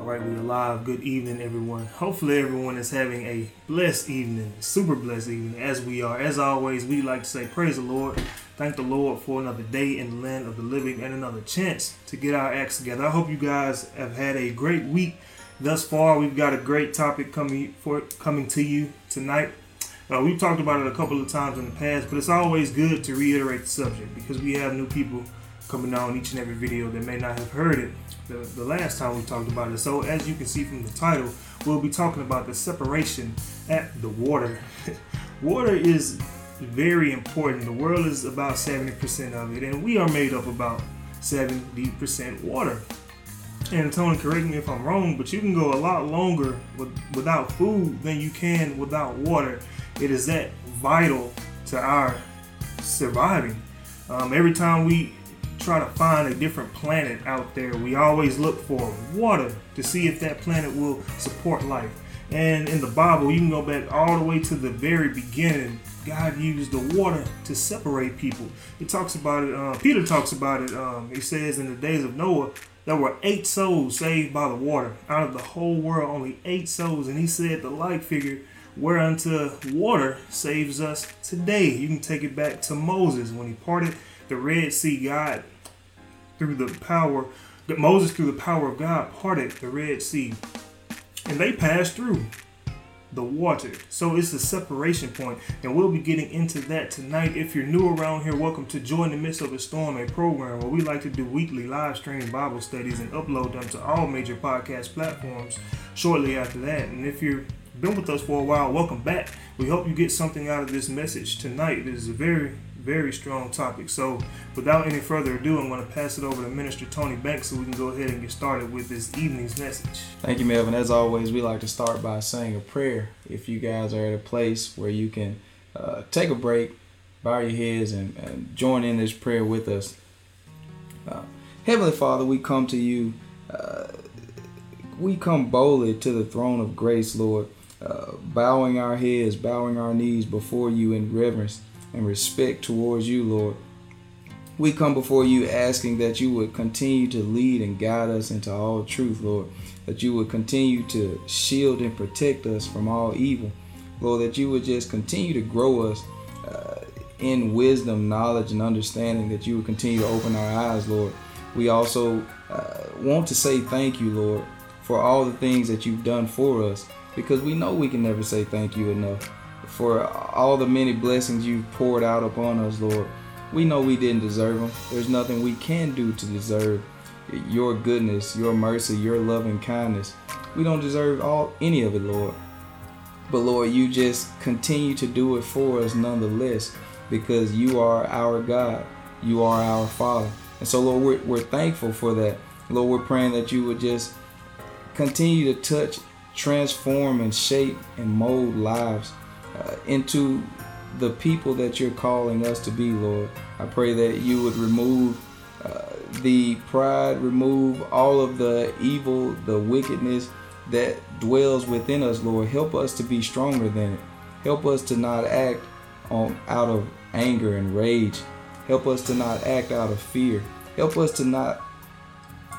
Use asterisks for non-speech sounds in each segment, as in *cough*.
All right, we're live. Good evening, everyone. Hopefully, everyone is having a blessed evening, super blessed evening, as we are. As always, we like to say, Praise the Lord. Thank the Lord for another day in the land of the living and another chance to get our acts together. I hope you guys have had a great week thus far. We've got a great topic coming for coming to you tonight. Uh, we've talked about it a couple of times in the past, but it's always good to reiterate the subject because we have new people coming out on each and every video that may not have heard it the, the last time we talked about it. So as you can see from the title, we'll be talking about the separation at the water. *laughs* water is very important. The world is about 70% of it, and we are made up about 70% water. And Tony, correct me if I'm wrong, but you can go a lot longer with, without food than you can without water. It is that vital to our surviving. Um, every time we try to find a different planet out there, we always look for water to see if that planet will support life. And in the Bible, you can go back all the way to the very beginning. God used the water to separate people. He talks about it. Uh, Peter talks about it. Um, he says in the days of Noah, there were eight souls saved by the water. Out of the whole world, only eight souls. And he said the like figure whereunto water saves us today. You can take it back to Moses when he parted the Red Sea. God through the power that Moses through the power of God parted the Red Sea and they passed through the water. So it's a separation point, and we'll be getting into that tonight. If you're new around here, welcome to Join the Midst of a Storm, a program where we like to do weekly live stream Bible studies and upload them to all major podcast platforms shortly after that. And if you've been with us for a while, welcome back. We hope you get something out of this message tonight. It is a very very strong topic. So, without any further ado, I'm going to pass it over to Minister Tony Banks so we can go ahead and get started with this evening's message. Thank you, Melvin. As always, we like to start by saying a prayer. If you guys are at a place where you can uh, take a break, bow your heads, and, and, join in this prayer with us. Uh, Heavenly Father, we come to you. Uh, we come boldly to the throne of grace, Lord, uh, bowing our heads, bowing our knees before you in reverence and respect towards you, Lord. We come before you asking that you would continue to lead and guide us into all truth, Lord. That you would continue to shield and protect us from all evil. Lord, that you would just continue to grow us uh, in wisdom, knowledge, and understanding. That you would continue to open our eyes, Lord. We also uh, want to say thank you, Lord, for all the things that you've done for us because we know we can never say thank you enough for all the many blessings you've poured out upon us, Lord. We know we didn't deserve them. There's nothing we can do to deserve your goodness, your mercy, your loving kindness. We don't deserve all any of it, Lord. But Lord, you just continue to do it for us nonetheless because you are our God. You are our Father. And so, Lord, we're, we're thankful for that. Lord, we're praying that you would just continue to touch, transform, and shape and mold lives uh, into the people that you're calling us to be, Lord. I pray that you would remove uh, the pride, remove all of the evil, the wickedness that dwells within us, Lord. Help us to be stronger than it. Help us to not act on out of anger and rage. Help us to not act out of fear. Help us to not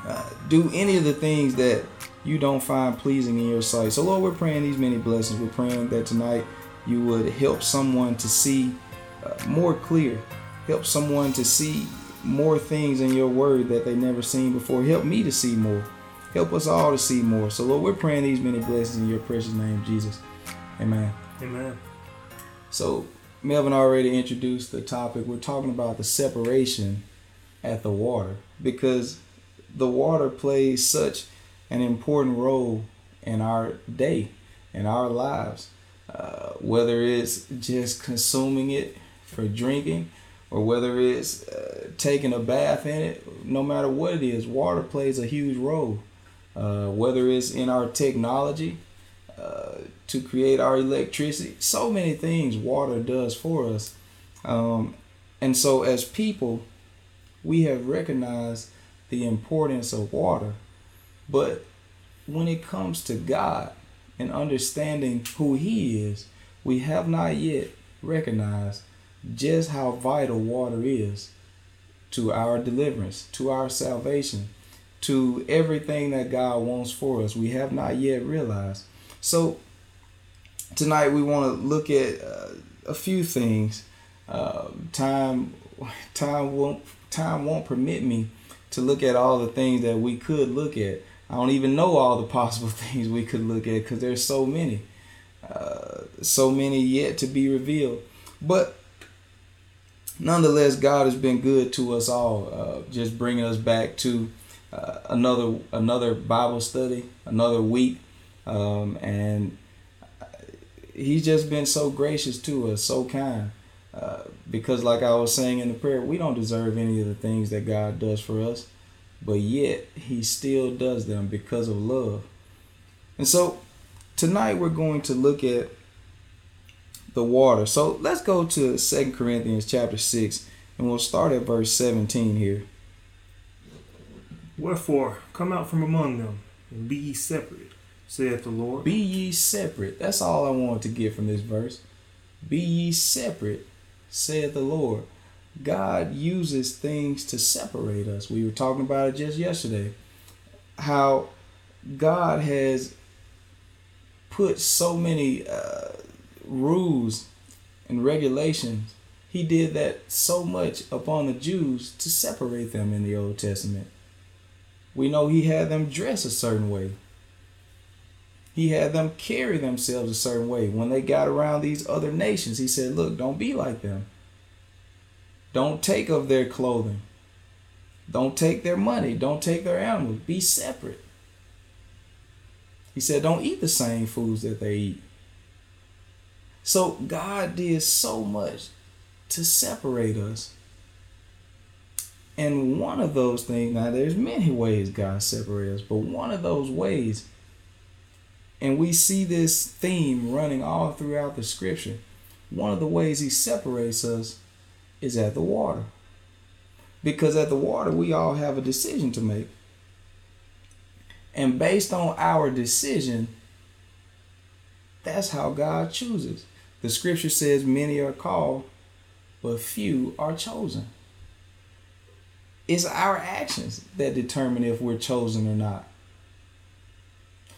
uh, do any of the things that you don't find pleasing in your sight. So, Lord, we're praying these many blessings. We're praying that tonight you would help someone to see uh, more clear, help someone to see more things in your word that they never seen before. Help me to see more. Help us all to see more. So, Lord, we're praying these many blessings in your precious name, Jesus. Amen. Amen. So, Melvin already introduced the topic. We're talking about the separation at the water because the water plays such an important role in our day, in our lives. Uh, whether it's just consuming it for drinking or whether it's uh, taking a bath in it, no matter what it is, water plays a huge role. Uh, whether it's in our technology uh, to create our electricity, so many things water does for us. Um, and so, as people, we have recognized the importance of water. But when it comes to God, and understanding who He is, we have not yet recognized just how vital water is to our deliverance, to our salvation. to everything that God wants for us. We have not yet realized. So tonight we want to look at uh, a few things. Uh, time, time won't time won't permit me to look at all the things that we could look at. I don't even know all the possible *laughs* things we could look at because there's so many, uh, so many yet to be revealed. But nonetheless, God has been good to us all, uh, just bringing us back to uh, another another Bible study, another week, um, and He's just been so gracious to us, so kind. Uh, because, like I was saying in the prayer, we don't deserve any of the things that God does for us, but yet He still does them because of love. And so, tonight we're going to look at the water. So let's go to Second Corinthians chapter 6 and we'll start at verse 17 here. Wherefore, come out from among them and be ye separate, saith the Lord. Be ye separate. That's all I wanted to get from this verse. Be ye separate, saith the Lord. God uses things to separate us. We were talking about it just yesterday. How God has put so many uh, rules and regulations. He did that so much upon the Jews to separate them in the Old Testament. We know he had them dress a certain way. He had them carry themselves a certain way. When they got around these other nations, he said, Look, don't be like them. Don't take of their clothing. Don't take their money. Don't take their animals. Be separate. He said, Don't eat the same foods that they eat. So God did so much to separate us. And one of those things, now there's many ways God separates us, but one of those ways, and we see this theme running all throughout the scripture, one of the ways he separates us is at the water. Because at the water, we all have a decision to make. And based on our decision, that's how God chooses. The scripture says, Many are called, but few are chosen. It's our actions that determine if we're chosen or not.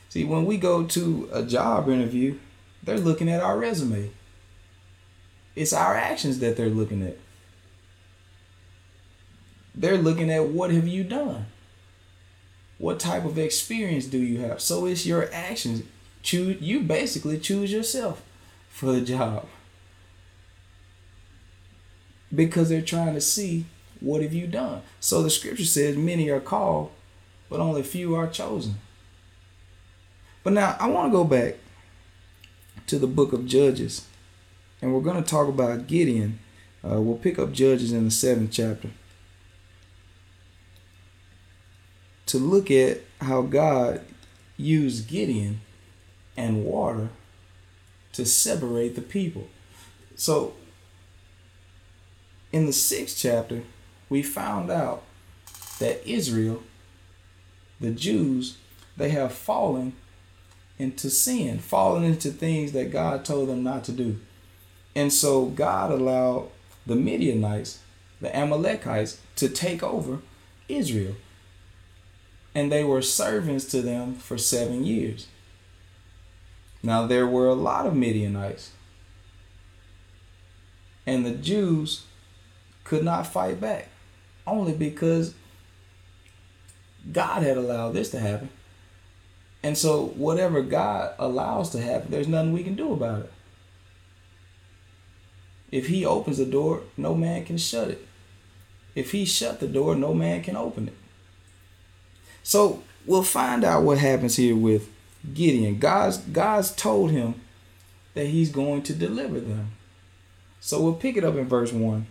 See, when we go to a job interview, they're looking at our resume. It's our actions that they're looking at. They're looking at what have you done? What type of experience do you have? So it's your actions. Choose you basically choose yourself for the job. Because they're trying to see what have you done. So the scripture says many are called, but only few are chosen. But now I want to go back to the book of Judges, and we're going to talk about Gideon. Uh, we'll pick up Judges in the seventh chapter to look at how God used Gideon and water to separate the people. So, in the sixth chapter, we found out that Israel, the Jews, they have fallen into sin, fallen into things that God told them not to do. And so God allowed the Midianites, the Amalekites, to take over Israel. And they were servants to them for seven years. Now there were a lot of Midianites. And the Jews could not fight back only because God had allowed this to happen. And so whatever God allows to happen, there's nothing we can do about it. If he opens the door, no man can shut it. If he shut the door, no man can open it. So we'll find out what happens here with Gideon. God's God's told him that he's going to deliver them. So we'll pick it up in verse 1.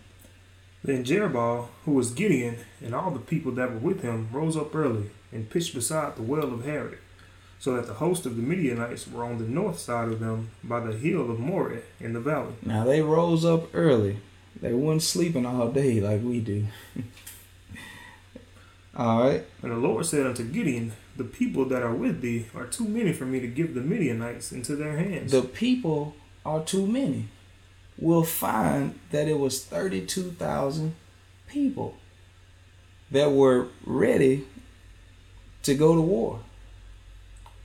Then Jerubbaal, who was Gideon, and all the people that were with him, rose up early and pitched beside the well of Harod, so that the host of the Midianites were on the north side of them by the hill of Moreh in the valley. Now they rose up early. They weren't sleeping all day like we do. *laughs* all right. And the Lord said unto Gideon, The people that are with thee are too many for me to give the Midianites into their hands. The people are too many. We'll find that it was 32,000 people that were ready to go to war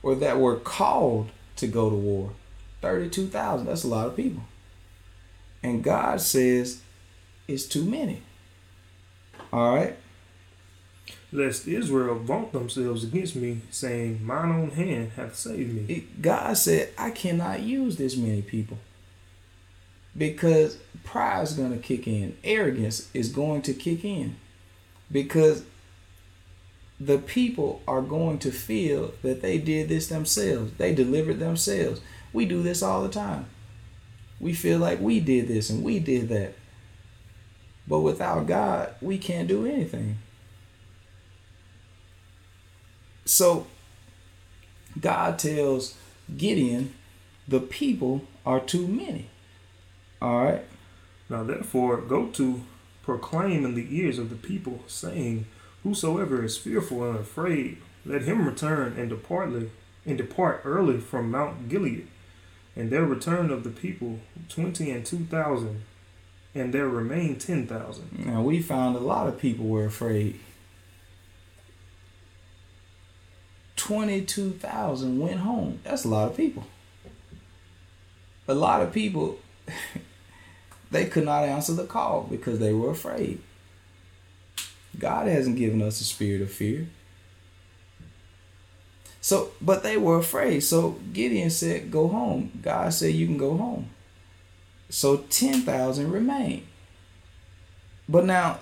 or that were called to go to war. 32,000, that's a lot of people. And God says it's too many. All right? Lest Israel vaunt themselves against me, saying, Mine own hand hath saved me. It, God said, I cannot use this many people. Because pride is going to kick in, arrogance is going to kick in. Because the people are going to feel that they did this themselves. They delivered themselves. We do this all the time. We feel like we did this and we did that. But without God, we can't do anything. So God tells Gideon, the people are too many. All right. Now therefore go to proclaim in the ears of the people, saying, Whosoever is fearful and afraid, let him return and depart and depart early from Mount Gilead. And there return of the people twenty and two thousand, and there remain ten thousand. Now we found a lot of people were afraid. Twenty-two thousand went home. That's a lot of people. A lot of people *laughs* they could not answer the call because they were afraid. God hasn't given us a spirit of fear. So, but they were afraid. So Gideon said, Go home. God said, You can go home. So 10,000 remain. But now,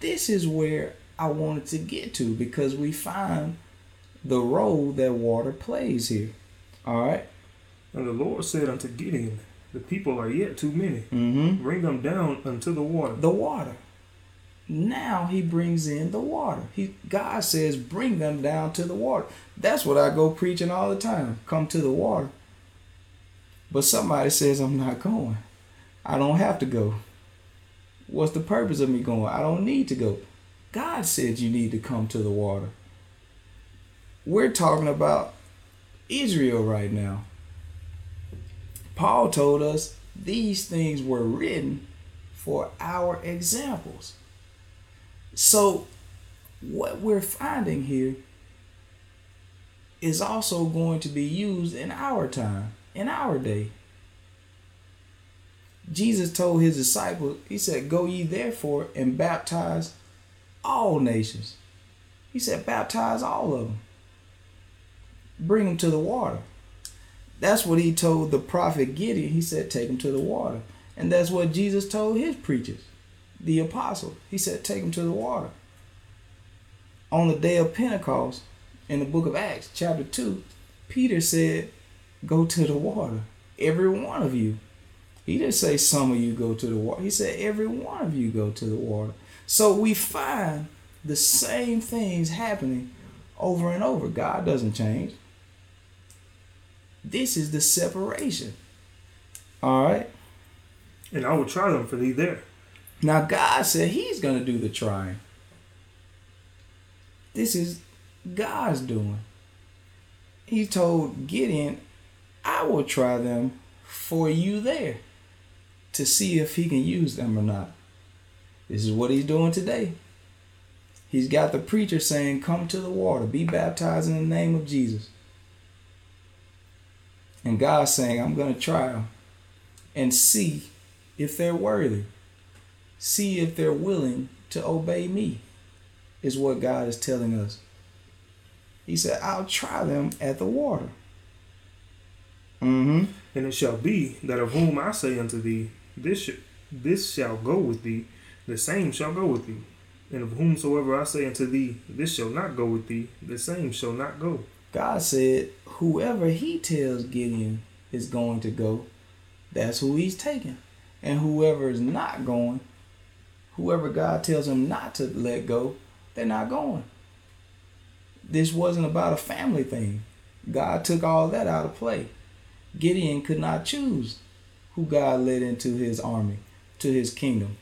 this is where I wanted to get to because we find the role that water plays here. All right. And the Lord said unto Gideon, The people are yet too many. Mm-hmm. Bring them down unto the water. The water. Now he brings in the water. He God says, bring them down to the water. That's what I go preaching all the time. Come to the water. But somebody says I'm not going. I don't have to go. What's the purpose of me going? I don't need to go. God said you need to come to the water. We're talking about Israel right now. Paul told us these things were written for our examples. So, what we're finding here is also going to be used in our time, in our day. Jesus told his disciples, He said, Go ye therefore and baptize all nations. He said, Baptize all of them. Bring them to the water. That's what he told the prophet Gideon. He said, Take them to the water. And that's what Jesus told his preachers the apostle. He said, Take them to the water. On the day of Pentecost, in the book of Acts, chapter 2, Peter said, Go to the water. Every one of you. He didn't say some of you go to the water. He said, Every one of you go to the water. So we find the same things happening over and over. God doesn't change. This is the separation. All right. And I will try them for thee there. Now God said He's going to do the trying. This is God's doing. He told Gideon, I will try them for you there to see if he can use them or not. This is what he's doing today. He's got the preacher saying, Come to the water, be baptized in the name of Jesus. And God's saying, I'm going to try them and see if they're worthy see if they're willing to obey me, is what God is telling us. He said, I'll try them at the water. Mm-hmm. And it shall be that of whom I say unto thee, this, sh- this shall go with thee, the same shall go with thee. And of whomsoever I say unto thee, this shall not go with thee, the same shall not go. God said, whoever he tells Gideon is going to go, that's who he's taking. And whoever is not going, whoever God tells him not to let go, they're not going. This wasn't about a family thing. God took all that out of play. Gideon could not choose who God led into his army, to his kingdom.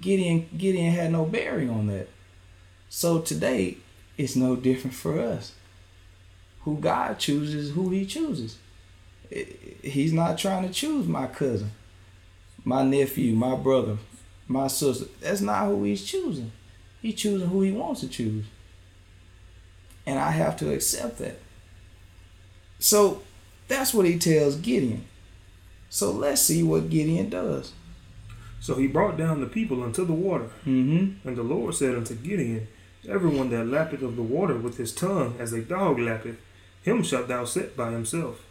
Gideon Gideon had no bearing on that. So today it's no different for us. Who God chooses, who he chooses. He's not trying to choose my cousin, my nephew, my brother, my sister. That's not who he's choosing. He's choosing who he wants to choose. And I have to accept that. So that's what he tells Gideon. So let's see what Gideon does. So he brought down the people unto the water. Mm-hmm. And the Lord said unto Gideon, Everyone that lappeth of the water with his tongue as a dog lappeth, him shalt thou set by himself.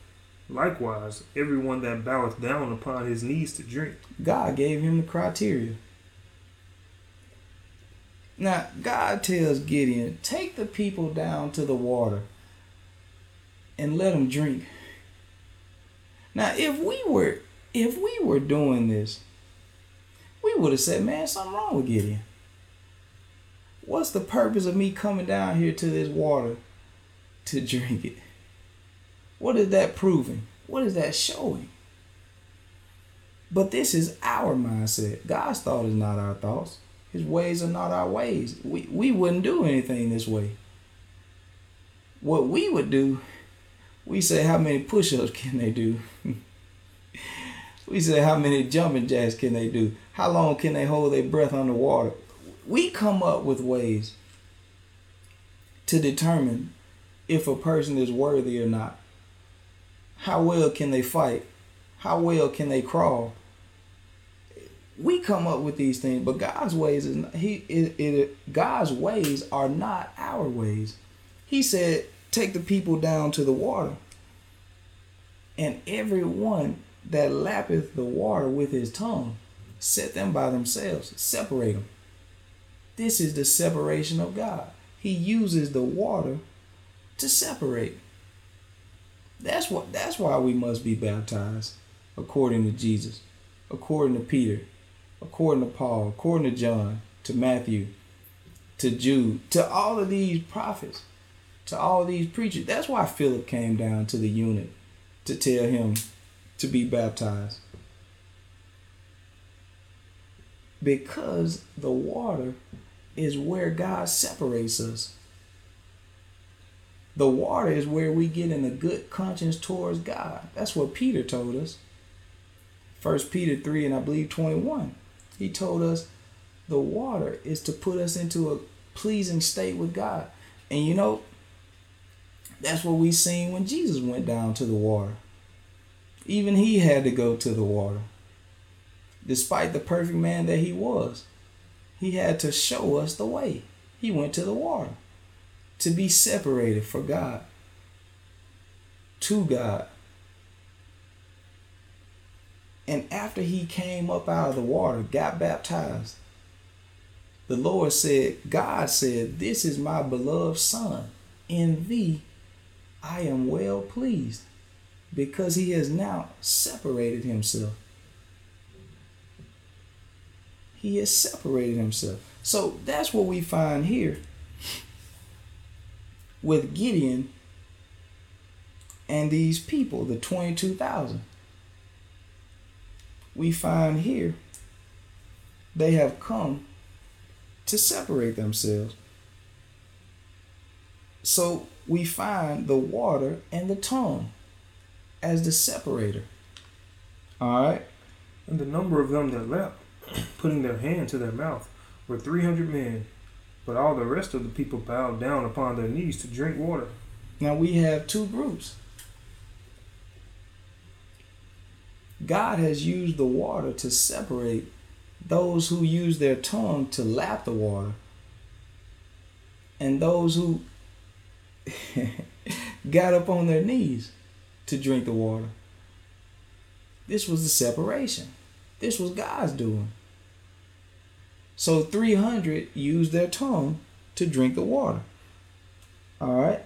Likewise, everyone that boweth down upon his knees to drink. God gave him the criteria. Now, God tells Gideon, take the people down to the water and let them drink. Now, if we were if we were doing this, we would have said, man, something wrong with Gideon. What's the purpose of me coming down here to this water to drink it? What is that proving? What is that showing? But this is our mindset. God's thought is not our thoughts. His ways are not our ways. We, we wouldn't do anything this way. What we would do, we say, how many push ups can they do? *laughs* we say, how many jumping jacks can they do? How long can they hold their breath underwater? We come up with ways to determine if a person is worthy or not. How well can they fight? How well can they crawl? We come up with these things, but God's ways is not, he it, it God's ways are not our ways. He said, "Take the people down to the water." And everyone that lappeth the water with his tongue, set them by themselves, separate them. This is the separation of God. He uses the water to separate. That's what that's why we must be baptized according to Jesus, according to Peter, according to Paul, according to John, to Matthew, to Jude, to all of these prophets, to all these preachers. That's why Philip came down to the eunuch to tell him to be baptized. Because the water is where God separates us. The water is where we get in a good conscience towards God. That's what Peter told us. First Peter 3 and I believe 21. He told us the water is to put us into a pleasing state with God. And you know, that's what we seen when Jesus went down to the water. Even he had to go to the water. Despite the perfect man that he was, he had to show us the way. He went to the water to be separated for God, to God. And after he came up out of the water, got baptized, the Lord said, God said, This is my beloved Son. In thee I am well pleased because he has now separated himself. He has separated himself. So that's what we find here with Gideon and these people, the 22,000. We find here they have come to separate themselves. So we find the water and the tongue as the separator. All right. And the number of them that leapt, putting their hand to their mouth, were three hundred men. But all the rest of the people bowed down upon their knees to drink water. Now we have two groups. God has used the water to separate those who use their tongue to lap the water and those who *laughs* got up on their knees to drink the water. This was the separation. This was God's doing. So 300 used their tongue to drink the water. All right.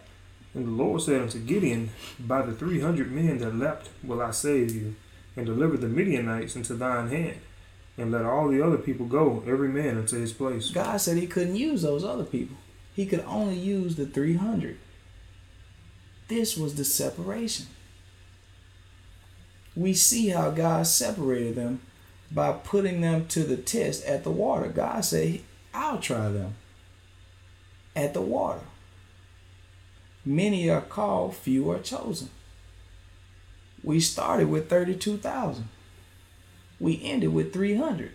And the Lord said unto Gideon, By the three hundred men that leapt will I save you, and deliver the Midianites into thine hand, and let all the other people go, every man unto his place. God said he couldn't use those other people. He could only use the 300. This was the separation. We see how God separated them by putting them to the test at the water. God said, I'll try them at the water. Many are called, few are chosen. We started with 32,000. We ended with 300.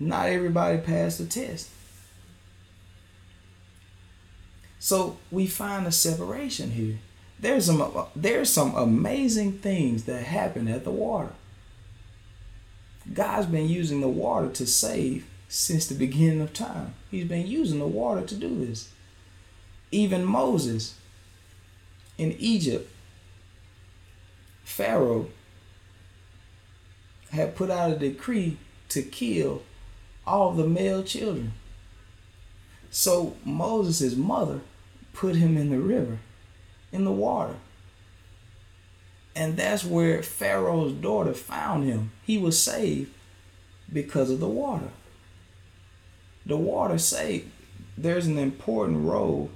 Not everybody passed the test. So we find a separation here. There's some uh, there's some amazing things that happen at the water. God's been using the water to save since the beginning of time. He's been using the water to do this. Even Moses in Egypt, Pharaoh had put out a decree to kill all the male children. So Moses' mother put him in the river, in the water. And that's where Pharaoh's daughter found him. He was saved because of the water. The water saved. There's an important role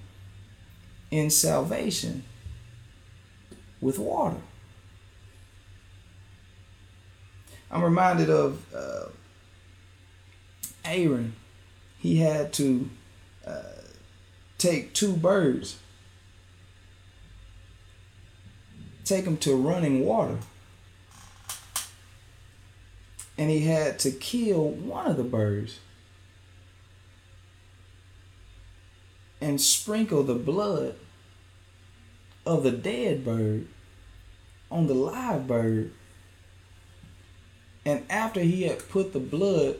in salvation with water. I'm reminded of uh, Aaron. He had to uh, take two birds, take him to running water, and he had to kill one of the birds and sprinkle the blood of the dead bird on the live bird. And after he had put the blood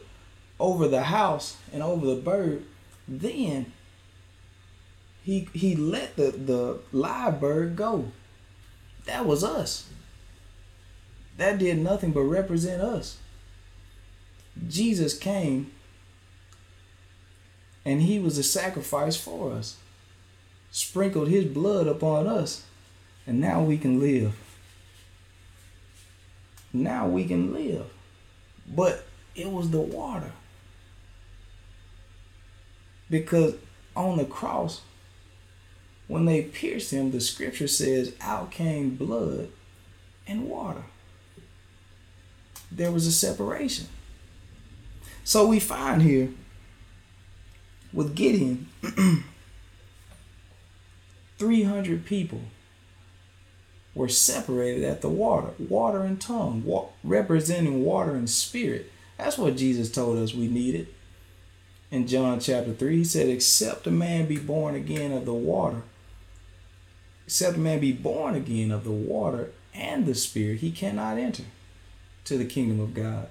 over the house and over the bird, then he he let the, the live bird go. That was us. That did nothing but represent us. Jesus came and he was a sacrifice for us sprinkled his blood upon us, and now we can live. Now we can live. But it was the water. Because on the cross, when they pierced him, the scripture says, out came blood and water. There was a separation. So we find here with Gideon *clears throat* 300 people were separated at the water, water and tongue, wa- representing water and spirit. That's what Jesus told us we needed. In John chapter 3, he said, Except a man be born again of the water, except a man be born again of the water and the spirit, he cannot enter to the kingdom of God.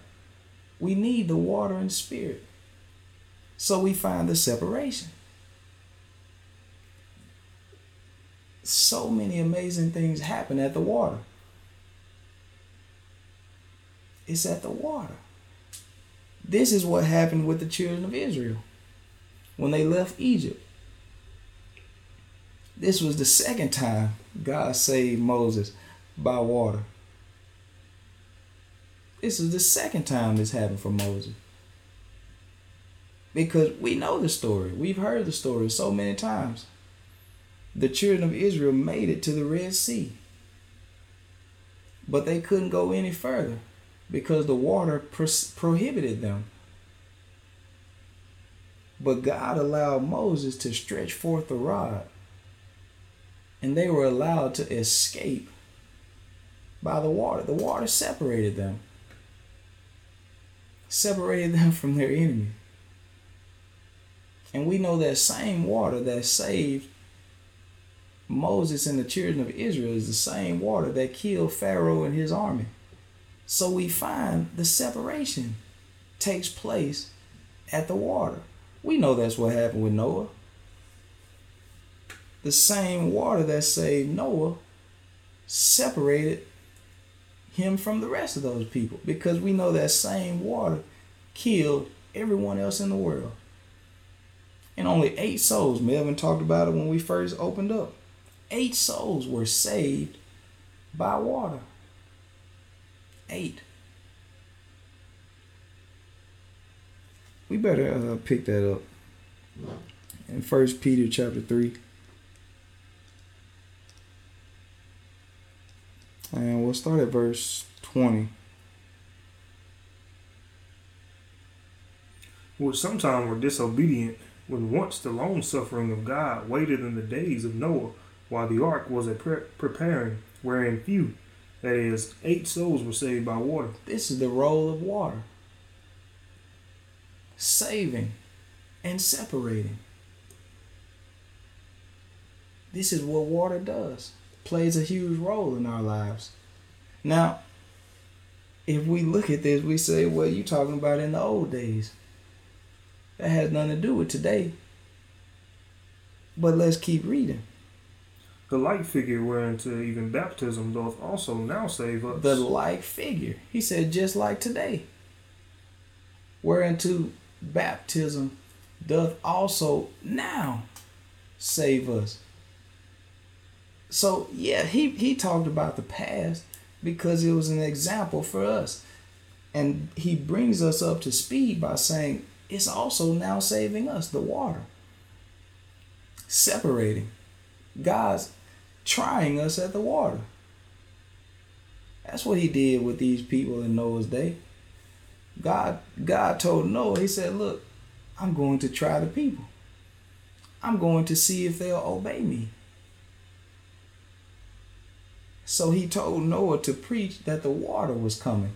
We need the water and spirit. So we find the separation. so many amazing things happen at the water. It's at the water. This is what happened with the children of Israel when they left Egypt. This was the second time God saved Moses by water. This is the second time this happened for Moses. Because we know the story. We've heard the story so many times the children of Israel made it to the Red Sea. But they couldn't go any further because the water pro- prohibited them. But God allowed Moses to stretch forth the rod, and they were allowed to escape by the water. The water separated them, separated *laughs* them from their enemy. And we know that same water that saved Moses and the children of Israel is the same water that killed Pharaoh and his army. So we find the separation takes place at the water. We know that's what happened with Noah. The same water that saved Noah separated him from the rest of those people because we know that same water killed everyone else in the world. And only eight souls, Melvin talked about it when we first opened up eight souls were saved by water. Eight. We better uh, pick that up in First Peter chapter three, and we'll start at verse twenty. Which sometime were disobedient, when once the long suffering of God waited in the days of Noah while the ark was a pre- preparing, wherein few, that is, eight souls were saved by water. This is the role of water saving and separating. This is what water does. Plays a huge role in our lives. Now, if we look at this, we say, well, you talking about in the old days. That has nothing to do with today. But let's keep reading. The like figure whereunto even baptism doth also now save us. The like figure. He said, just like today. Whereunto baptism doth also now save us. So yeah, he, he talked about the past because it was an example for us. And he brings us up to speed by saying it's also now saving us, the water. Separating. God's trying us at the water. That's what he did with these people in Noah's day. God God told Noah, he said, Look, I'm going to try the people. I'm going to see if they'll obey me. So he told Noah to preach that the water was coming.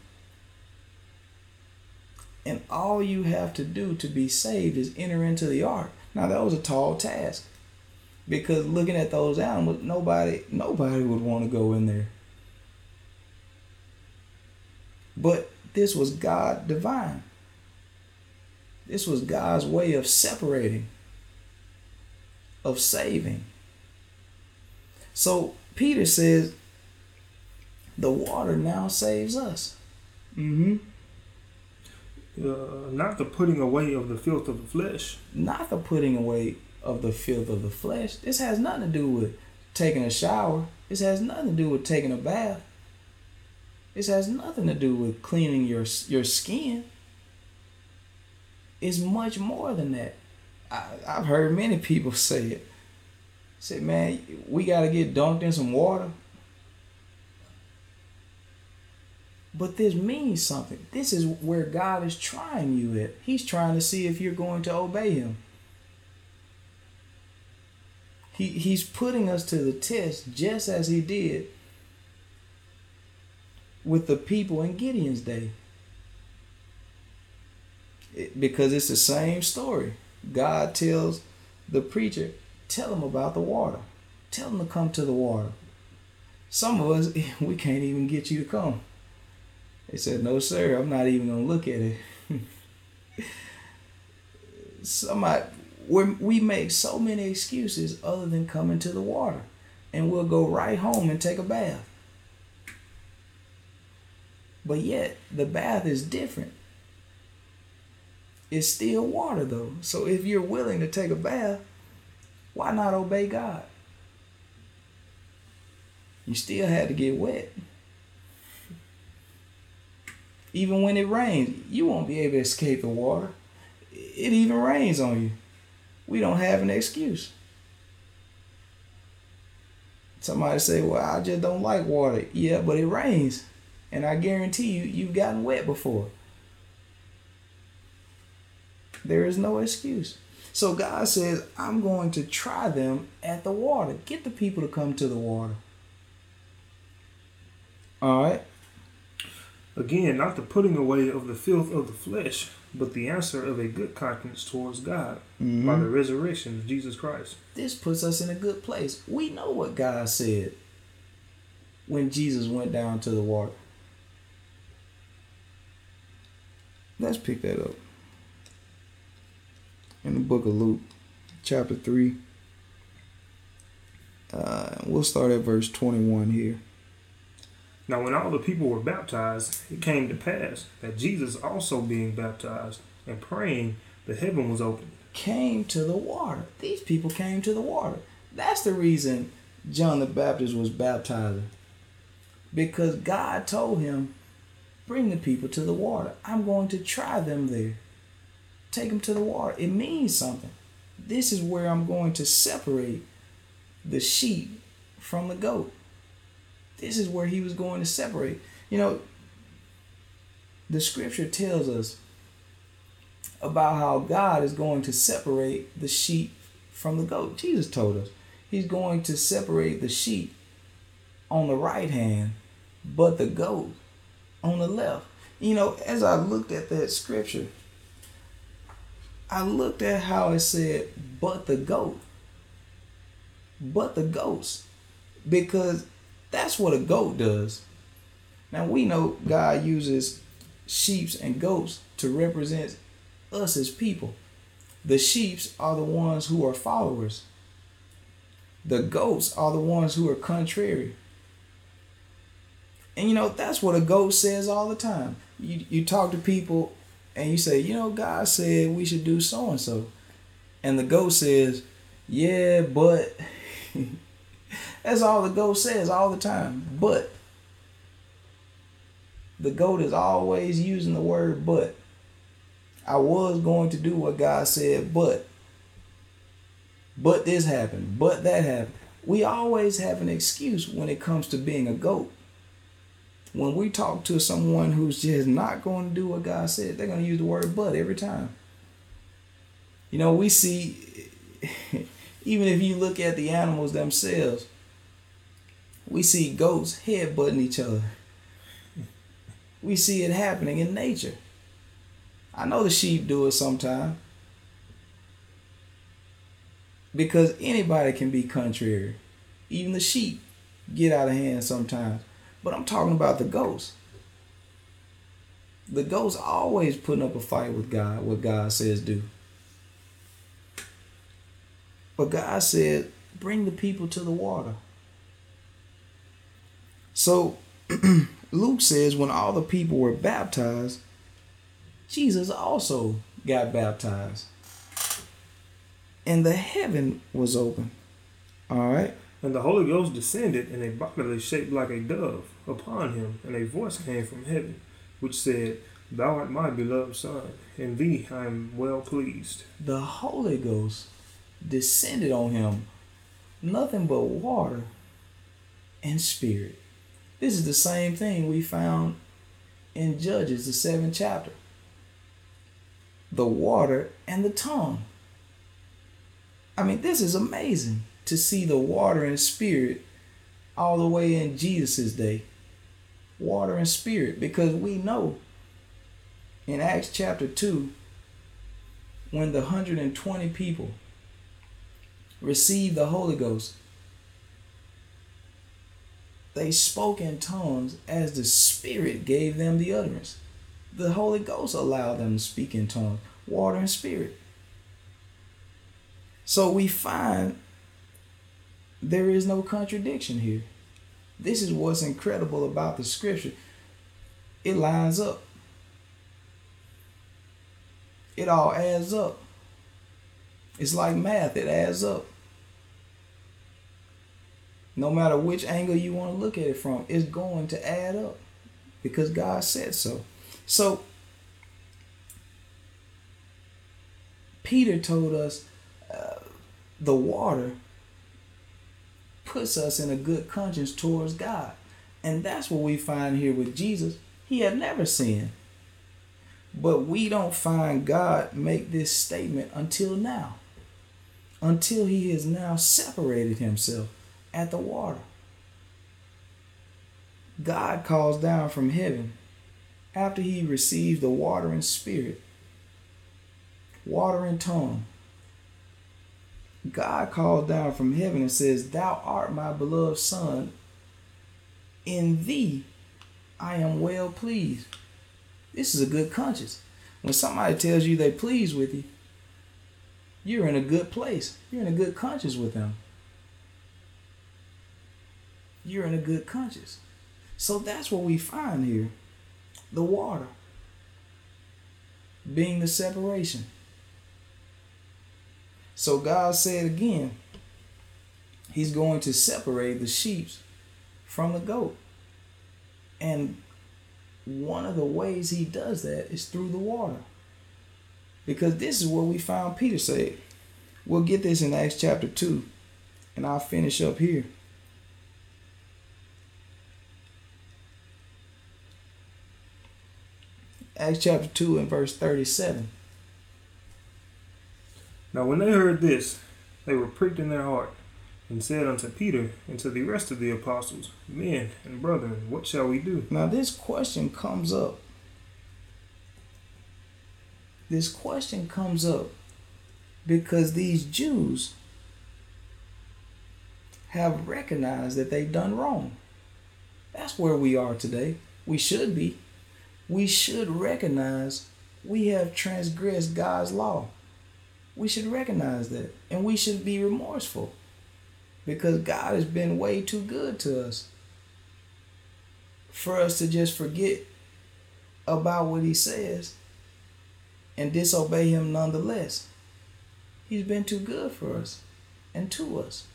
And all you have to do to be saved is enter into the ark. Now that was a tall task. Because looking at those animals, nobody nobody would want to go in there. But this was God divine. This was God's way of separating, of saving. So Peter says, the water now saves us. Mm-hmm. Uh, not the putting away of the filth of the flesh. Not the putting away of the filth of the flesh. This has nothing to do with taking a shower. This has nothing to do with taking a bath. This has nothing to do with cleaning your your skin. It's much more than that. I, I've heard many people *laughs* say it. Say, man, we got to get dunked in some water. But this means something. This is where God is trying you at. He's trying to see if you're going to obey Him. He, he's putting us to the test just as He did with the people in Gideon's day. It, because it's the same story. God tells the preacher, tell him about the water. Tell him to come to the water. Some of us, *laughs* we can't even get you to come. They said, no, sir, I'm not even going to look at it. Somebody, we we make so many excuses other than coming to the water. And we'll go right home and take a bath. But yet, the bath is different. It's still water, though. So if you're willing to take a bath, why not obey God? You still had to get wet. Even when it rains, you won't be able to escape the water. It even rains on you. We don't have an excuse. Somebody say, Well, I just don't like water. Yeah, but it rains. And I guarantee you, you've gotten wet before. There is no excuse. So God says, I'm going to try them at the water. Get the people to come to the water. All right. Again, not the putting away of the filth of the flesh, but the answer of a good conscience towards God mm-hmm. by the resurrection of Jesus Christ. This puts us in a good place. We know what God said when Jesus went down to the water. Let's pick that up. In the book of Luke, chapter 3. Uh, we'll start at verse 21 here. Now, when all the people were baptized, it came to pass that Jesus also being baptized and praying, the heaven was opened. Came to the water. These people came to the water. That's the reason John the Baptist was baptizing. Because God told him, bring the people to the water. I'm going to try them there. Take them to the water. It means something. This is where I'm going to separate the sheep from the goat. This is where he was going to separate. You know, the scripture tells us about how God is going to separate the sheep from the goat. Jesus told us he's going to separate the sheep on the right hand, but the goat on the left. You know, as I looked at that scripture, I looked at how it said, but the goat. but the goats. Because that's what a goat does. Now we know God uses sheeps and goats to represent us as people. The sheeps are the ones who are followers. The goats are the ones who are contrary. And you know, that's what a goat says all the time. You you talk to people and you say, you know, God said we should do so and so. And the goat says, Yeah, but *laughs* that's all the goat says all the time. Mm-hmm. But the goat is always using the word but. I was going to do what God said, but but this happened, but that happened. We always have an excuse when it comes to being a goat. When we talk to someone who's just not going to do what God said, they're going to use the word but every time. You know, we see, *laughs* even if you look at the animals themselves, we see goats headbutting each other. We see it happening in nature. I know the sheep do it sometimes. Because anybody can be contrary. Even the sheep get out of hand sometimes. But I'm talking about the ghosts. The ghosts always putting up a fight with God, what God says do. But God said, bring the people to the water. So *clears throat* Luke says, when all the people were baptized, Jesus also got baptized and the heaven was open. All right. And the Holy Ghost descended in a bodily shape like a dove upon him, and a voice came from heaven, which said, Thou art my beloved Son, in thee I am well pleased. The Holy Ghost descended on him, nothing but water and spirit. This is the same thing we found in Judges, the seventh chapter. The water and the tongue. I mean, this is amazing to see the water and spirit all the way in Jesus' day. Water and spirit, because we know in Acts chapter 2, when the 120 people received the Holy Ghost, they spoke in tongues as the Spirit gave them the utterance. The Holy Ghost allowed them to speak in tongues, water and spirit. So we find there is no contradiction here. This is what's incredible about the scripture. It lines up. It all adds up. It's like math, it adds up. No matter which angle you want to look at it from, it's going to add up because God said so. So, Peter told us uh, the water puts us in a good conscience towards God. And that's what we find here with Jesus. He had never sinned. But we don't find God make this statement until now. Until he has now separated himself at the water. God calls down from heaven after he receives the water and spirit, water and tongue, God calls down from heaven and says, Thou art my beloved Son. In thee I am well pleased. This is a good conscience. When somebody tells you they pleased with you, you're in a good place. You're in a good conscience with them. You're in a good conscience. So that's what we find here. The water being the separation. So God said again, He's going to separate the sheep from the goat. And one of the ways He does that is through the water. Because this is what we found Peter said. We'll get this in Acts chapter 2, and I'll finish up here. Acts chapter 2 and verse 37. Now when they heard this, they were pricked in their heart, and said unto Peter and to the rest of the apostles, Men and brethren, what shall we do? Now this question comes up. This question comes up because these Jews have recognized that they've done wrong. That's where we are today. We should be. We should recognize we have transgressed God's law. We should recognize that. And we should be remorseful because God has been way too good to us for us to just forget about what He says and disobey Him nonetheless. He's been too good for us and to us.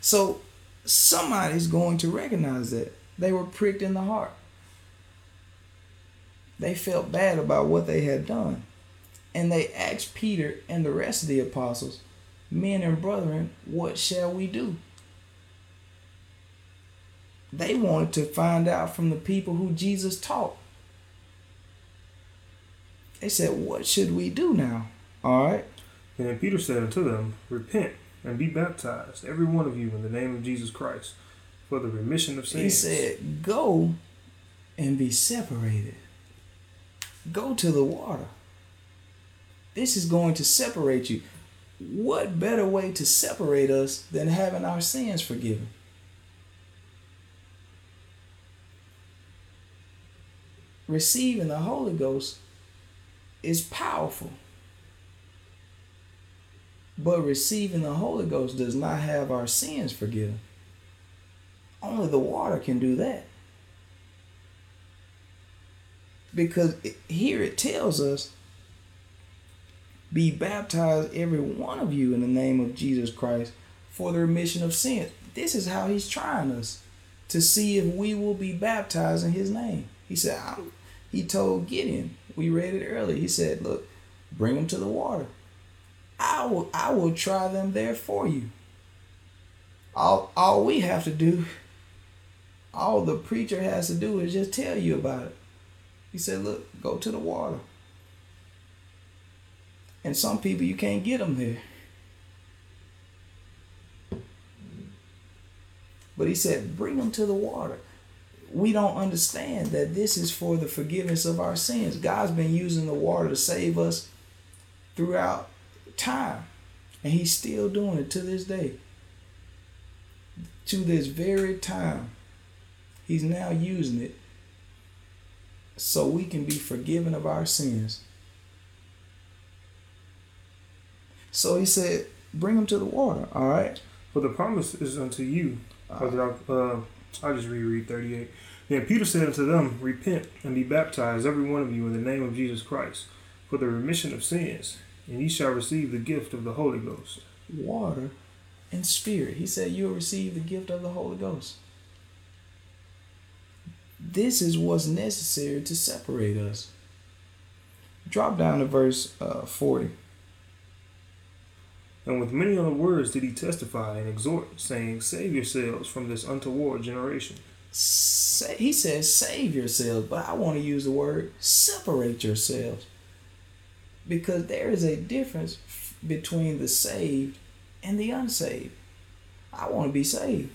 So somebody's going to recognize that they were pricked in the heart. They felt bad about what they had done. And they asked Peter and the rest of the apostles, Men and brethren, what shall we do? They wanted to find out from the people who Jesus taught. They said, What should we do now? All right. And then Peter said unto them, Repent and be baptized, every one of you, in the name of Jesus Christ, for the remission of sins. He said, Go and be separated. Go to the water. This is going to separate you. What better way to separate us than having our sins forgiven? Receiving the Holy Ghost is powerful. But receiving the Holy Ghost does not have our sins forgiven. Only the water can do that. Because here it tells us be baptized, every one of you, in the name of Jesus Christ for the remission of sins. This is how he's trying us to see if we will be baptized in his name. He said, he told Gideon, we read it earlier. He said, Look, bring them to the water. I will I will try them there for you. All all we have to do, all the preacher has to do is just tell you about it. He said, look, go to the water. And some people you can't get them there. But he said, bring them to the water. We don't understand that this is for the forgiveness of our sins. God's been using the water to save us throughout time. And he's still doing it to this day. To this very time, he's now using it so we can be forgiven of our sins. So he said, bring them to the water, all right? For the promise is unto you. Uh, uh, I'll just reread 38. Then Peter said unto them, Repent and be baptized, every one of you, in the name of Jesus Christ, for the remission of sins, and ye shall receive the gift of the Holy Ghost. Water and spirit. He said, You'll receive the gift of the Holy Ghost. This is what's necessary to separate us. Drop down to verse uh, 40. And with many other words did he testify and exhort, saying, Save yourselves from this untoward generation. Say, he says, Save yourselves, but I want to use the word separate yourselves. Because there is a difference between the saved and the unsaved. I want to be saved.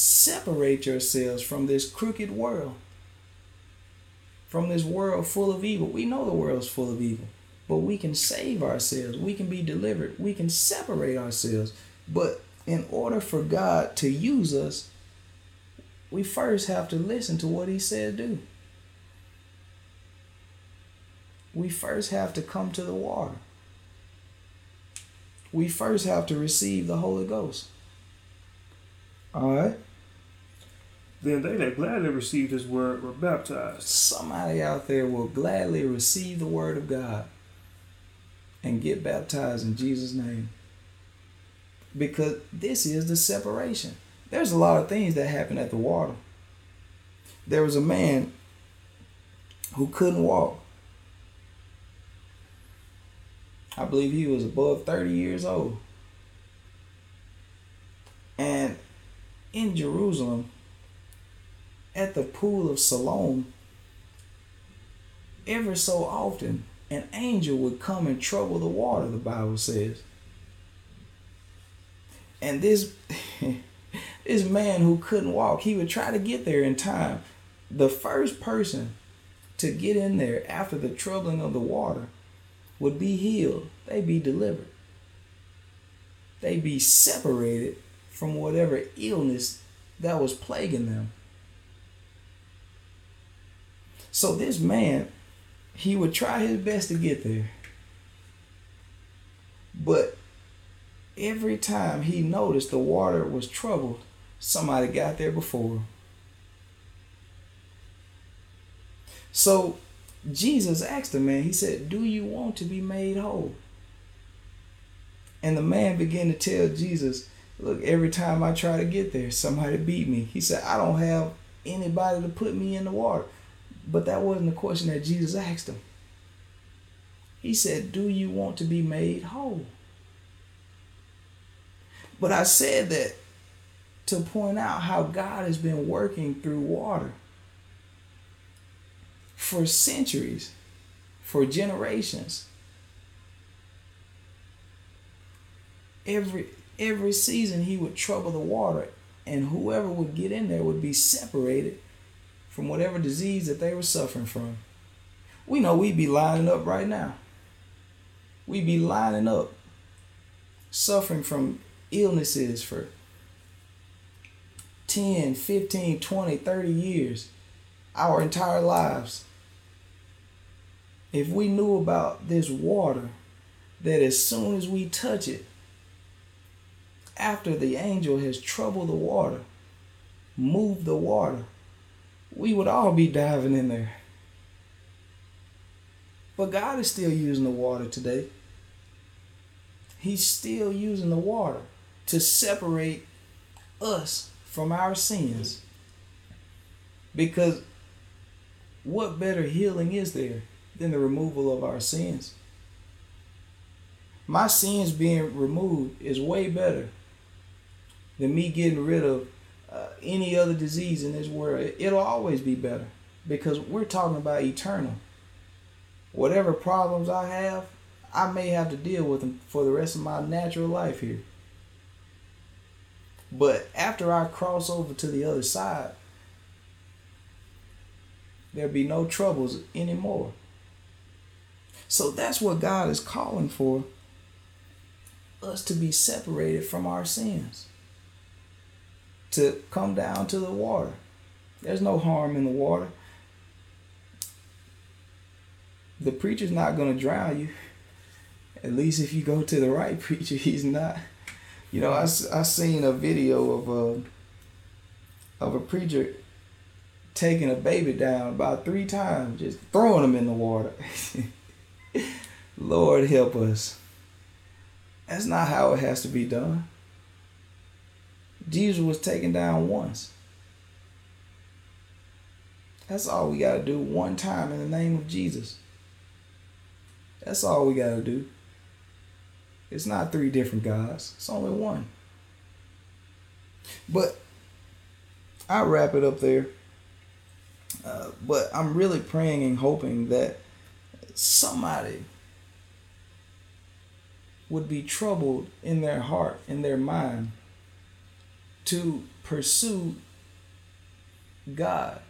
Separate yourselves from this crooked world, from this world full of evil. We know the world's full of evil, but we can save ourselves. We can be delivered. We can separate ourselves. But in order for God to use us, we first have to listen to what He said do. We first have to come to the water. We first have to receive the Holy Ghost. All right. Then they that gladly received his word were baptized. Somebody out there will gladly receive the word of God and get baptized in Jesus' name. Because this is the separation. There's a lot of things that happen at the water. There was a man who couldn't walk. I believe he was above 30 years old. And in Jerusalem, at the pool of Siloam, ever so often, an angel would come and trouble the water, the Bible says. And this *laughs* this man who couldn't walk, he would try to get there in time. The first person to get in there after the troubling of the water would be healed. They'd be delivered. They'd be separated from whatever illness that was plaguing them. So this man, he would try his best to get there. But every time he noticed the water was troubled, somebody got there before him. So Jesus asked the man, he said, Do you want to be made whole? And the man began to tell Jesus, Look, every time I try to get there, somebody beat me. He said, I don't have anybody to put me in the water. But that wasn't the question that Jesus asked him. He said, Do you want to be made whole? But I said that to point out how God has been working through water for centuries, for generations. Every every season he would trouble the water and whoever would get in there would be separated from whatever disease that they were suffering from. We know we'd be lining up right now. We'd be lining up suffering from illnesses for 10, 15, 20, 30 years, our entire lives. If we knew about this water, that as soon as we touch it, after the angel has troubled the water, moved the water, we would all be diving in there. But God is still using the water today. He's still using the water to separate us from our sins. Because what better healing is there than the removal of our sins? My sins being removed is way better than me getting rid of uh, any other disease in this world. It'll always be better because we're talking about eternal. Whatever problems I have, I may have to deal with them for the rest of my natural life here. But after I cross over to the other side, there'll be no troubles anymore. So that's what God is calling for us to be separated from our sins, to come down to the water. There's no harm in the water. The preacher's not going to drown you. At least if you go to the right *laughs* preacher, he's not. You know, I, I seen a video of a of a preacher taking a baby down about three times, just throwing him in the water. *laughs* Lord help us. That's not how it has to be done. Jesus was taken down once. That's all we got to do one time in the name of Jesus. That's all we got to do. It's not three different gods, it's only one. But I wrap it up there. Uh, but I'm really praying and hoping that somebody would be troubled in their heart, in their mind, to pursue God,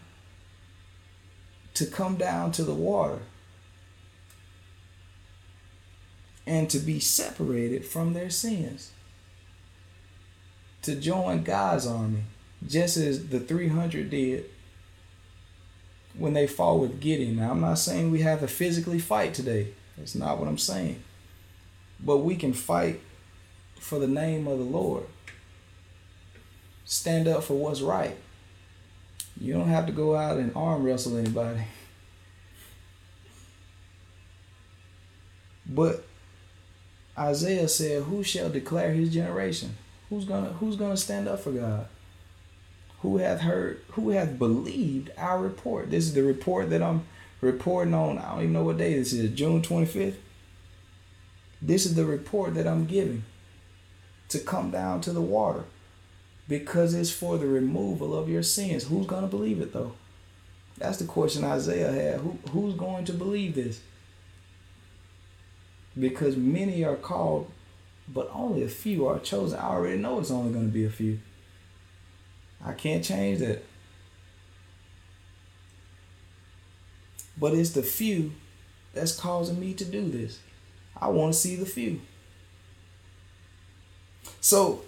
to come down to the water and to be separated from their sins. To join God's army, just as the 300 did when they fought with Gideon. Now, I'm not saying we have to physically fight today. That's not what I'm saying. But we can fight for the name of the Lord. Stand up for what's right. You don't have to go out and arm wrestle anybody. But Isaiah said, "Who shall declare his generation? Who's gonna Who's gonna stand up for God? Who hath heard? Who hath believed our report? This is the report that I'm reporting on. I don't even know what day this is. June twenty fifth. This is the report that I'm giving to come down to the water because it's for the removal of your sins. Who's gonna believe it though? That's the question Isaiah had. Who, who's going to believe this? because many are called, but only a few are chosen. I already know it's only going to be a few. I can't change that. But it's the few that's causing me to do this. I want to see the few. So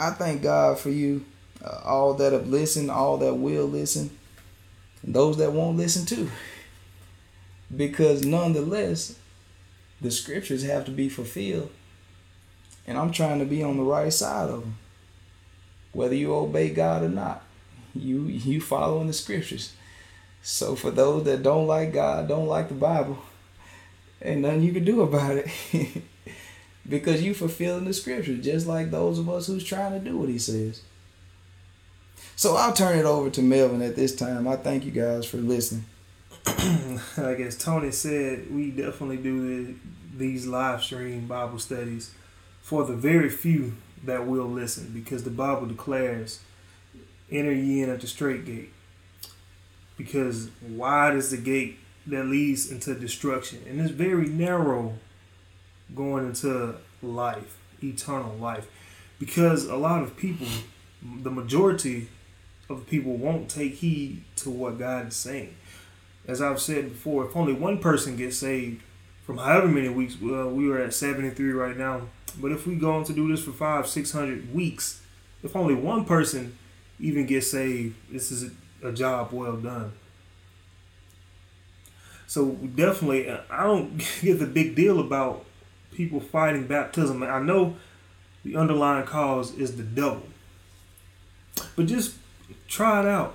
I thank God for you, uh, all that have listened, all that will listen, and those that won't listen too. Because nonetheless, the scriptures have to be fulfilled. And I'm trying to be on the right side of them. Whether you obey God or not, you you following the scriptures. So for those that don't like God, don't like the Bible, ain't nothing you can do about it. *laughs* because you fulfilling the scriptures, just like those of us who's trying to do what he says. So I'll turn it over to Melvin at this time. I thank you guys for listening. *clears throat* I guess Tony said, we definitely do these live stream Bible studies for the very few that will listen, because the Bible declares, "Enter ye in at the straight gate." Because wide is the gate that leads into destruction, and it's very narrow going into life, eternal life. Because a lot of people, the majority of people won't take heed to what God is saying. As I've said before, if only one person gets saved from however many weeks, well, we are at 73 right now. But if we go on to do this for five, 600 weeks, if only one person even gets saved, this is a job well done. So definitely, I don't *laughs* get the big deal about people fighting baptism. I know the underlying cause is the devil, but just try it out.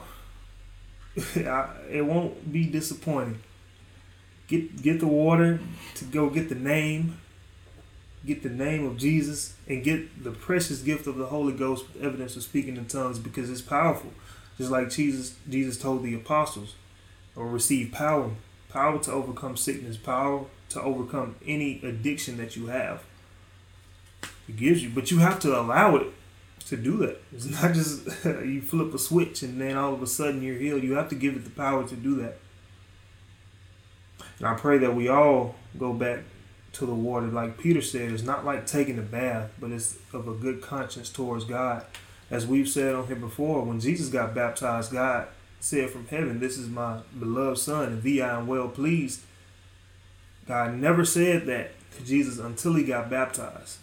*laughs* it won't be disappointing. Get get the water to go get the name, get the name of Jesus, and get the precious gift of the Holy Ghost with evidence of speaking in tongues because it's powerful. Just like Jesus Jesus told the apostles, or receive power, power to overcome sickness, power to overcome any addiction that you have. It gives you, but you have to allow it to do that. It's not just *laughs* you flip a switch and then all of a sudden you're healed. You have to give it the power to do that. And I pray that we all go back to the water, like Peter said. It's not like taking a bath, but it's of a good conscience towards God. As we've said on here before, when Jesus got baptized, God said from heaven, This is my beloved Son, and thee I am well pleased. God never said that to Jesus until he got baptized,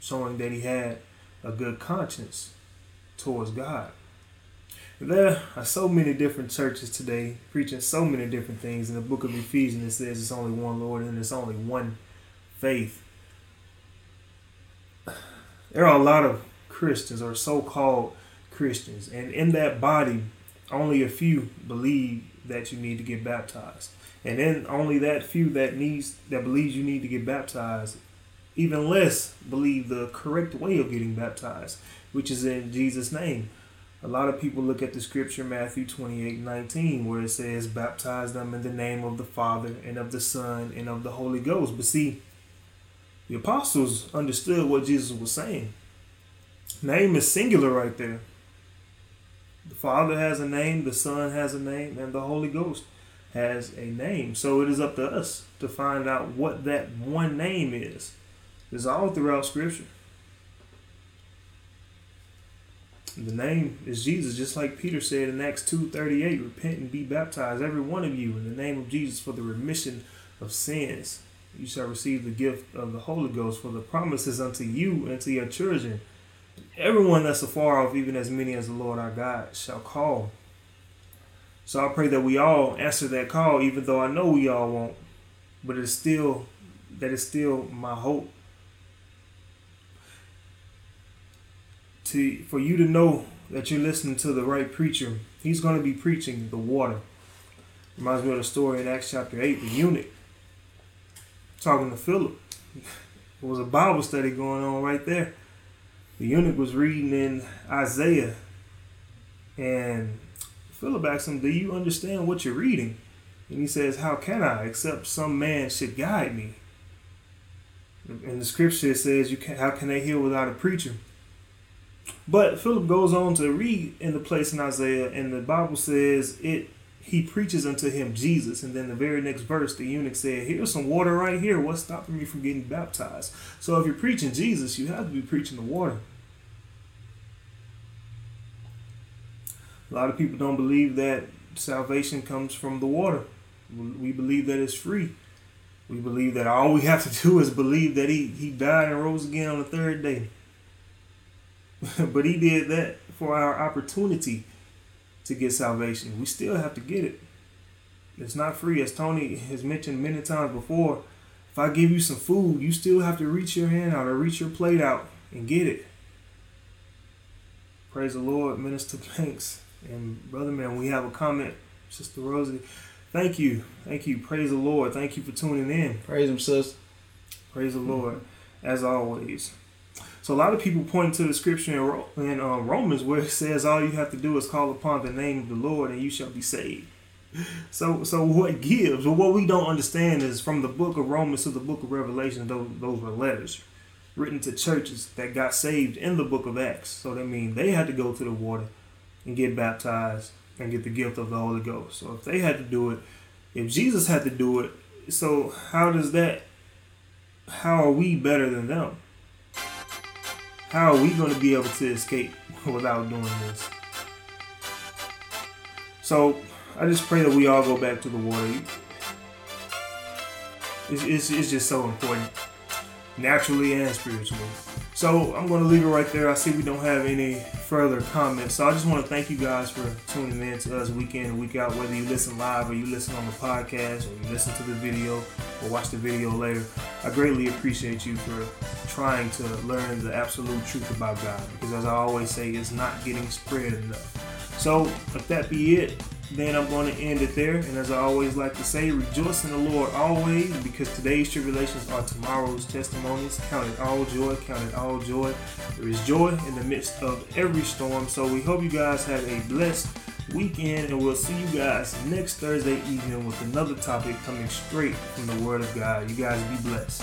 showing that he had a good conscience towards God. There are so many different churches today preaching so many different things. In the book of Ephesians, it says it's only one Lord and it's only one faith. There are a lot of Christians or so called Christians, and in that body, only a few believe that you need to get baptized. And then only that few that needs that believes you need to get baptized even less believe the correct way of getting baptized, which is in Jesus' name. A lot of people look at the scripture, Matthew 28 19, where it says, Baptize them in the name of the Father, and of the Son, and of the Holy Ghost. But see, the apostles understood what Jesus was saying. Name is singular right there. The Father has a name, the Son has a name, and the Holy Ghost has a name. So it is up to us to find out what that one name is. It's all throughout Scripture. The name is Jesus, just like Peter said in Acts 2.38, Repent and be baptized, every one of you, in the name of Jesus for the remission of sins. You shall receive the gift of the Holy Ghost, for the promises unto you and to your children. Everyone that's afar off, even as many as the Lord our God shall call. So I pray that we all answer that call, even though I know we all won't. But it's still that is still my hope to for you to know that you're listening to the right preacher. He's going to be preaching the water. Reminds me of the story in Acts chapter 8, the eunuch talking to Philip. There was a Bible study going on right there. The eunuch was reading in Isaiah, and Philip asked him, Do you understand what you're reading? And he says, How can I, except some man should guide me? And the scripture says, "You can, How can they heal without a preacher? But Philip goes on to read in the place in Isaiah, and the Bible says it. He preaches unto him Jesus, and then the very next verse, the eunuch said, "Here's some water right here. What's stopping me from getting baptized?" So if you're preaching Jesus, you have to be preaching the water. A lot of people don't believe that salvation comes from the water. We believe that it's free. We believe that all we have to do is believe that he, he died and rose again on the third day. *laughs* but he did that for our opportunity to get salvation. We still have to get it. It's not free, as Tony has mentioned many times before. If I give you some food, you still have to reach your hand out or reach your plate out and get it. Praise the Lord, Minister Banks. And brother man, we have a comment, Sister Rosie. Thank you. Thank you. Praise the Lord. Thank you for tuning in. Praise him, sis. Praise the Lord, as always. So a lot of people point to the scripture in, in uh, Romans where it says all you have to do is call upon the name of the Lord and you shall be saved. *laughs* So, so what gives? Well, what we don't understand is from the book of Romans to the book of Revelation, those, those were letters written to churches that got saved in the book of Acts. So that means they had to go to the water and get baptized and get the gift of the Holy Ghost. So if they had to do it, if Jesus had to do it, so how does that? How are we better than them? How are we going to be able to escape *laughs* without doing this? So I just pray that we all go back to the water. It's, it's, it's just so important, naturally and spiritually. So I'm going to leave it right there. I see we don't have any further comments. So I just want to thank you guys for tuning in to us week in and week out, whether you listen live or you listen on the podcast or you listen to the video or watch the video later. I greatly appreciate you for trying to learn the absolute truth about God because, as I always say, it's not getting spread enough. So, if that be it, then I'm going to end it there. And as I always like to say, rejoice in the Lord always, because today's tribulations are tomorrow's testimonies. Count it all joy, count it all joy. There is joy in the midst of every storm. So we hope you guys have a blessed weekend, and we'll see you guys next Thursday evening with another topic coming straight from the Word of God. You guys be blessed.